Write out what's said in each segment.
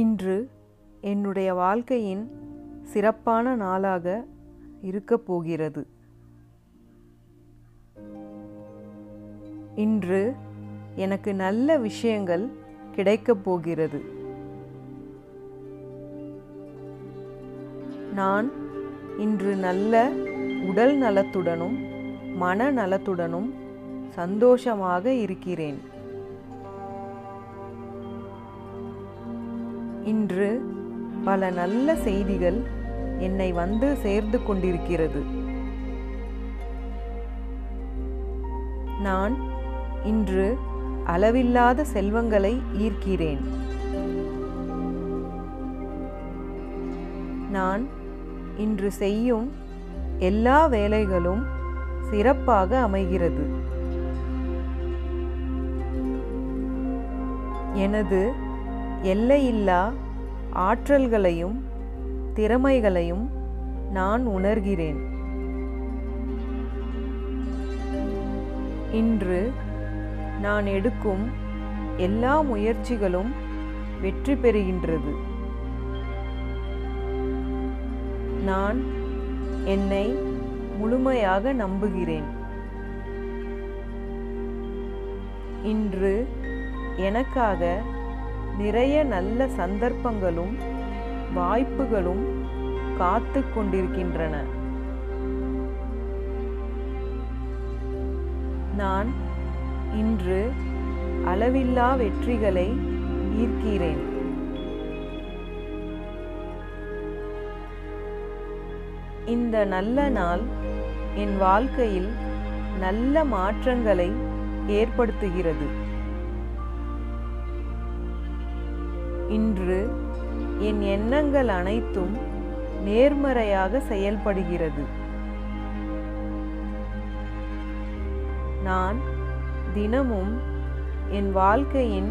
இன்று என்னுடைய வாழ்க்கையின் சிறப்பான நாளாக இருக்கப் போகிறது. இன்று எனக்கு நல்ல விஷயங்கள் கிடைக்கப் போகிறது. நான் இன்று நல்ல உடல் நலத்துடனும் மன நலத்துடனும் சந்தோஷமாக இருக்கிறேன். இன்று பல நல்ல செய்திகள் என்னை வந்து சேர்ந்து கொண்டிருக்கிறது. நான் இன்று அளவில்லாத செல்வங்களை ஈர்க்கிறேன். நான் இன்று செய்யும் எல்லா வேலைகளும் சிறப்பாக அமைகிறது. எனது எல்லையில்லா ஆற்றல்களையும் திறமைகளையும் நான் உணர்கிறேன். இன்று நான் எடுக்கும் எல்லா முயற்சிகளும் வெற்றி பெறுகின்றது. நான் என்னை முழுமையாக நம்புகிறேன். இன்று எனக்காக நிறைய நல்ல சந்தர்ப்பங்களும் வாய்ப்புகளும் காத்து கொண்டிருக்கின்றன. நான் இன்று அளவில்லா வெற்றிகளை ஈர்க்கிறேன். இந்த நல்ல நாள் என் வாழ்க்கையில் நல்ல மாற்றங்களை ஏற்படுத்துகிறது. இன்று என் எண்ணங்கள் அனைத்தும் நேர்மறையாக செயல்படுகிறது. நான் தினமும் என் வாழ்க்கையின்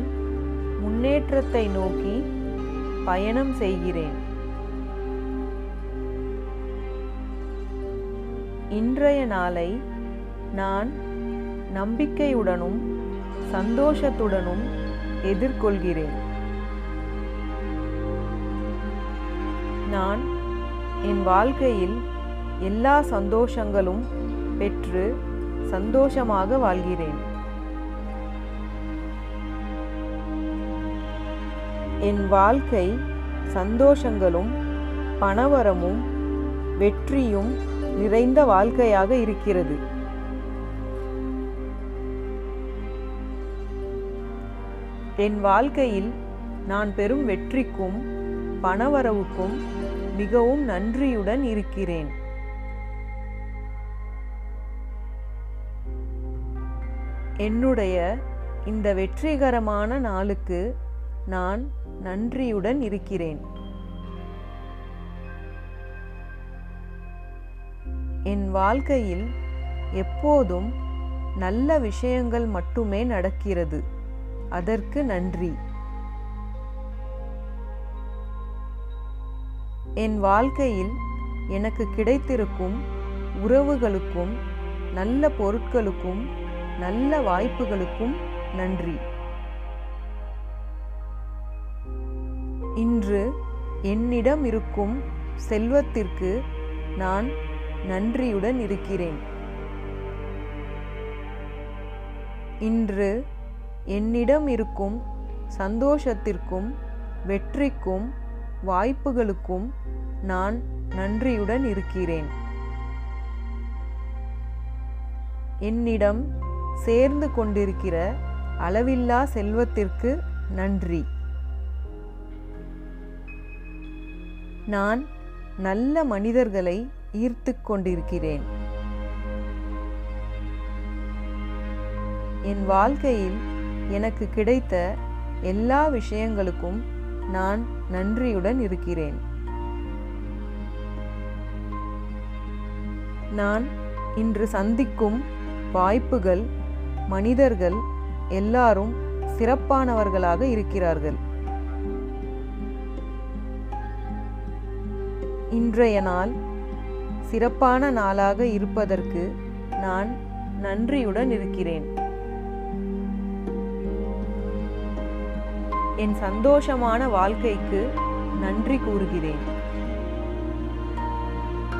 முன்னேற்றத்தை நோக்கி பயணம் செய்கிறேன். இன்றைய நாளை நான் நம்பிக்கையுடனும் சந்தோஷத்துடனும் எதிர்கொள்கிறேன். நான் என் வாழ்க்கையில் எல்லா சந்தோஷங்களும் பெற்று சந்தோஷமாக வாழ்கிறேன். என் வாழ்க்கை சந்தோஷங்களும் பணவரமும் வெற்றியும் நிறைந்த வாழ்க்கையாக இருக்கிறது. என் வாழ்க்கையில் நான் பெறும் வெற்றிக்கும் பணவரவுக்கும் மிகவும் நன்றியுடன் இருக்கிறேன். என்னுடைய இந்த வெற்றிகரமான நாளுக்கு நான் நன்றியுடன் இருக்கிறேன். என் வாழ்க்கையில் எப்போதும் நல்ல விஷயங்கள் மட்டுமே நடக்கிறது. அதற்கு நன்றி. என் வாழ்க்கையில் எனக்கு கிடைத்திருக்கும் உறவுகளுக்கும் நல்ல பொருட்களுக்கும் நல்ல வாய்ப்புகளுக்கும் நன்றி. இன்று என்னிடம் இருக்கும் செல்வத்திற்கு நான் நன்றியுடன் இருக்கிறேன். இன்று என்னிடம் இருக்கும் சந்தோஷத்திற்கும் வெற்றிக்கும் வாய்ப்புகளுக்கும் நான் நன்றியுடன் இருக்கிறேன். என்னிடம் சேர்ந்து கொண்டிருக்கிற அளவில்லா செல்வத்திற்கு நன்றி. நான் நல்ல மனிதர்களை ஈர்த்து கொண்டிருக்கிறேன். என் வாழ்க்கையில் எனக்கு கிடைத்த எல்லா விஷயங்களுக்கும் நான் நன்றியுடன் இருக்கிறேன். நான் இன்று சந்திக்கும் வாய்ப்புகள் மனிதர்கள் எல்லாரும் சிறப்பானவர்களாக இருக்கிறார்கள். இன்றைய நாள் சிறப்பான நாளாக இருப்பதற்கு நான் நன்றியுடன் இருக்கிறேன். என் சந்தோஷமான வாழ்க்கைக்கு நன்றி கூறுகிறேன்.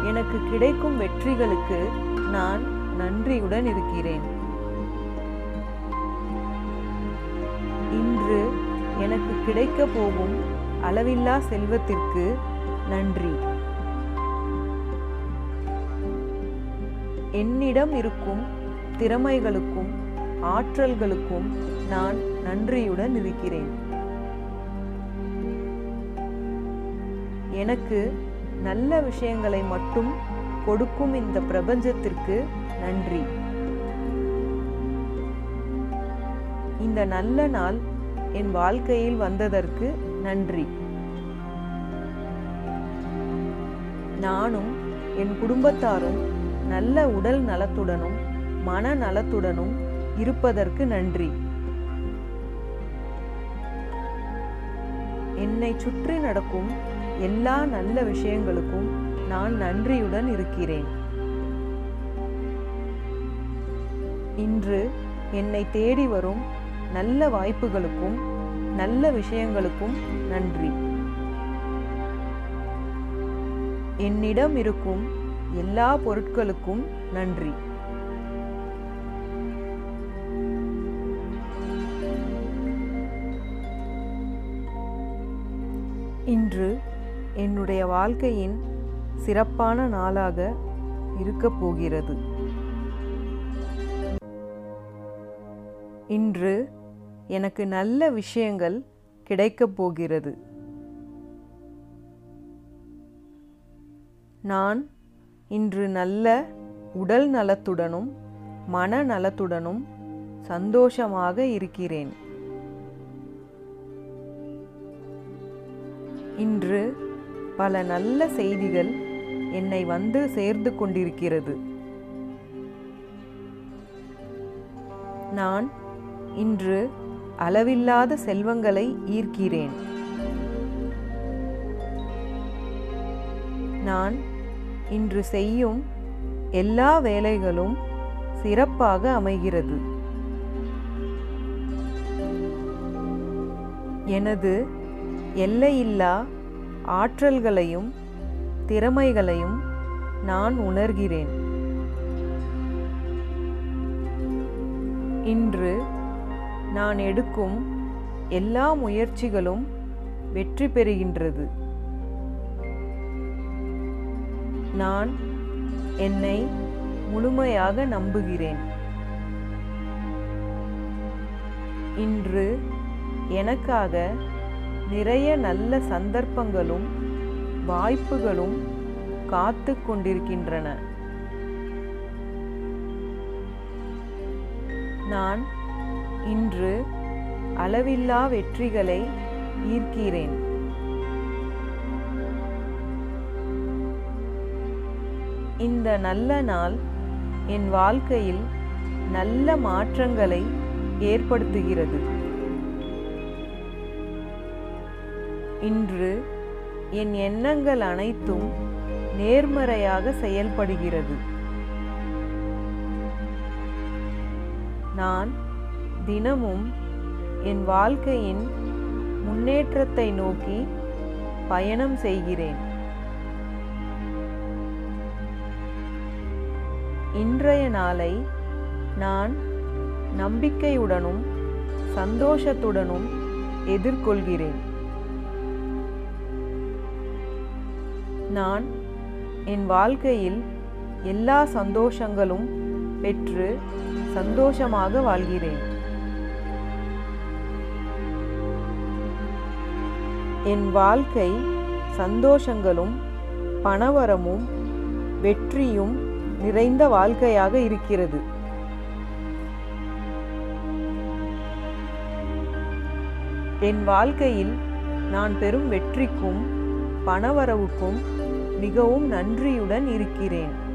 எனக்கு கிடைக்கும் வெற்றிகளுக்கு நான் நன்றியுடன் இருக்கிறேன். இன்று எனக்கு கிடைக்க போகும் அளவில்லா செல்வத்திற்கு நன்றி. என்னிடம் இருக்கும் திறமைகளுக்கும் ஆற்றல்களுக்கும் நான் நன்றியுடன் இருக்கிறேன். எனக்கு நல்ல விஷயங்களை மட்டும் கொடுக்கும் இந்த பிரபஞ்சத்திற்கு நன்றி. இந்த நல்ல நாள் என் வாழ்க்கையில் வந்ததற்கு நன்றி. நானும் என் குடும்பத்தாரும் நல்ல உடல் நலத்துடனும் மன நலத்துடனும் இருப்பதற்கு நன்றி. என்னை சுற்றி நடக்கும் எல்லா நல்ல விஷயங்களுக்கும் நான் நன்றியுடன் இருக்கிறேன். இன்று என்னை தேடி வரும் நல்ல வாய்ப்புகளுக்கும் நல்ல விஷயங்களுக்கும் நன்றி. என்னிடம் இருக்கும் எல்லா பொருட்களுக்கும் நன்றி. இன்று என்னுடைய வாழ்க்கையின் சிறப்பான நாளாக இருக்கப் போகிறது. இன்று எனக்கு நல்ல விஷயங்கள் கிடைக்கப் போகிறது. நான் இன்று நல்ல உடல் நலத்துடனும் மன நலத்துடனும் சந்தோஷமாக இருக்கிறேன். இன்று பல நல்ல செய்திகள் என்னை வந்து சேர்ந்து கொண்டிருக்கிறது. நான் இன்று அளவில்லாத செல்வங்களை ஈர்க்கிறேன். நான் இன்று செய்யும் எல்லா வேலைகளும் சிறப்பாக அமைகிறது. எனது எல்லையில்லா ஆற்றல்களையும் திறமைகளையும் நான் உணர்கிறேன். இன்று நான் எடுக்கும் எல்லா முயற்சிகளும் வெற்றி பெறுகின்றது. நான் என்னை முழுமையாக நம்புகிறேன். இன்று எனக்காக நிறைய நல்ல சந்தர்ப்பங்களும் வாய்ப்புகளும் காத்து கொண்டிருக்கின்றன. நான் இன்று அளவில்லா வெற்றிகளை ஈர்க்கிறேன். இந்த நல்ல நாள் என் வாழ்க்கையில் நல்ல மாற்றங்களை ஏற்படுத்துகிறது. இன்று என் எண்ணங்கள் அனைத்தும் நேர்மறையாக செயல்படுகிறது. நான் தினமும் என் வாழ்க்கையின் முன்னேற்றத்தை நோக்கி பயணம் செய்கிறேன். இன்றைய நாளை நான் நம்பிக்கையுடனும் சந்தோஷத்துடனும் எதிர்கொள்கிறேன். நான் என் வாழ்க்கையில் எல்லா சந்தோஷங்களும் பெற்று சந்தோஷமாக வாழ்கிறேன். என் வாழ்க்கை சந்தோஷங்களும் பணவரமும் வெற்றியும் நிறைந்த வாழ்க்கையாக இருக்கிறது. என் வாழ்க்கையில் நான் பெறும் வெற்றிக்கும் பணவரவுக்கும் மிகவும் நன்றியுடன் இருக்கிறேன்.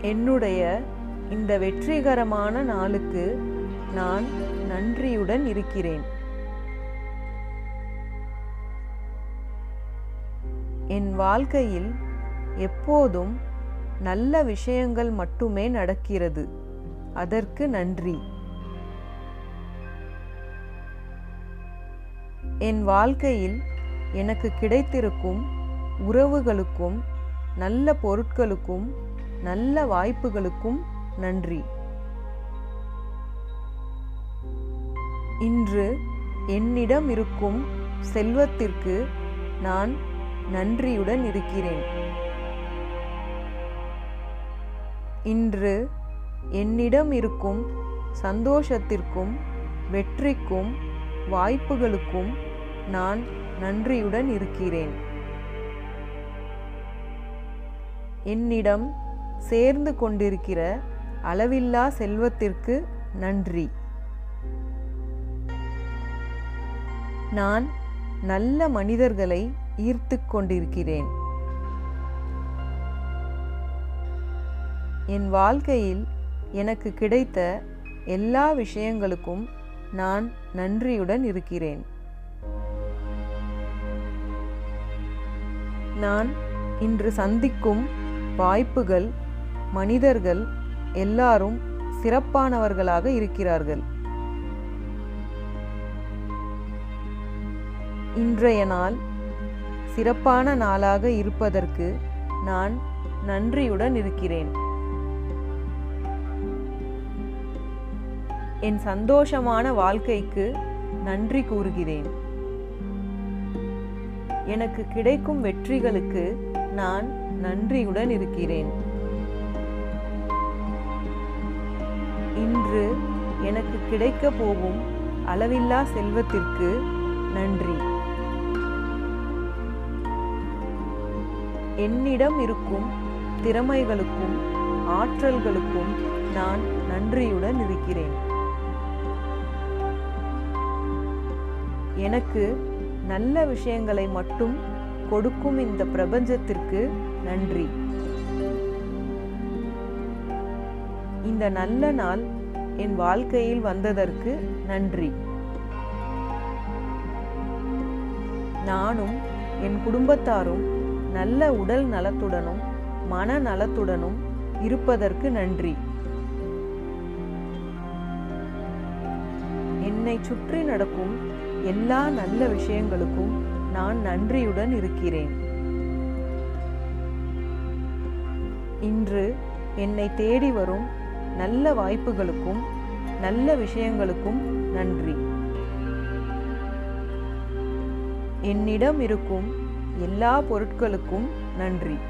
என்னுடைய இந்த வெற்றிகரமான நாளுக்கு நான் நன்றியுடன் இருக்கிறேன். என் வாழ்க்கையில் எப்போதும் நல்ல விஷயங்கள் மட்டுமே நடக்கிறது. அதற்கு நன்றி. என் வாழ்க்கையில் எனக்கு கிடைத்திருக்கும் உறவுகளுக்கும் நல்ல பொருட்களுக்கும் நல்ல வாய்ப்புகளுக்கும் நன்றி. இன்று என்னிடம் இருக்கும் செல்வத்திற்கு நான் நன்றியுடன் இருக்கிறேன். இன்று என்னிடம் இருக்கும் சந்தோஷத்திற்கும் வெற்றிக்கும் வாய்ப்புகளுக்கும் நான் நன்றியுடன் இருக்கிறேன். என்னிடம் சேர்ந்து கொண்டிருக்கிற அளவில்லா செல்வத்திற்கு நன்றி. நான் நல்ல மனிதர்களை ஈர்த்து கொண்டிருக்கிறேன். என் வாழ்க்கையில் எனக்கு கிடைத்த எல்லா விஷயங்களுக்கும் நான் நன்றியுடன் இருக்கிறேன். நான் இன்று சந்திக்கும் வாய்ப்புகள் மனிதர்கள் எல்லாரும் சிறப்பானவர்களாக இருக்கிறார்கள். இன்றைய நாள் சிறப்பான நாளாக இருப்பதற்கு நான் நன்றியுடன் இருக்கிறேன். என் சந்தோஷமான வாழ்க்கைக்கு நன்றி கூறுகிறேன். எனக்கு கிடைக்கும் வெற்றிகளுக்கு நான் நன்றியுடன் இருக்கிறேன். இன்று எனக்கு கிடைக்க போகும் அளவில்லா செல்வத்திற்கு நன்றி. என்னிடம் இருக்கும் திறமைகளுக்கும் ஆற்றல்களுக்கும் நான் நன்றியுடன் இருக்கிறேன். எனக்கு நல்ல விஷயங்களை மட்டும் கொடுக்கும் இந்த பிரபஞ்சத்திற்கு நன்றி. இந்த நல்ல நாள் என் வாழ்க்கையில் வந்ததற்கு நன்றி. நானும் என் குடும்பத்தாரும் நல்ல உடல் நலத்துடனும் மன நலத்துடனும் இருப்பதற்கு நன்றி. என்னை சுற்றி நடக்கும் எல்லா நல்ல விஷயங்களுக்கும் நான் நன்றியுடன் இருக்கிறேன். இன்று என்னை தேடி வரும் நல்ல வாய்ப்புகளுக்கும் நல்ல விஷயங்களுக்கும் நன்றி. என்னிடம் இருக்கும் எல்லா பொருட்களுக்கும் நன்றி.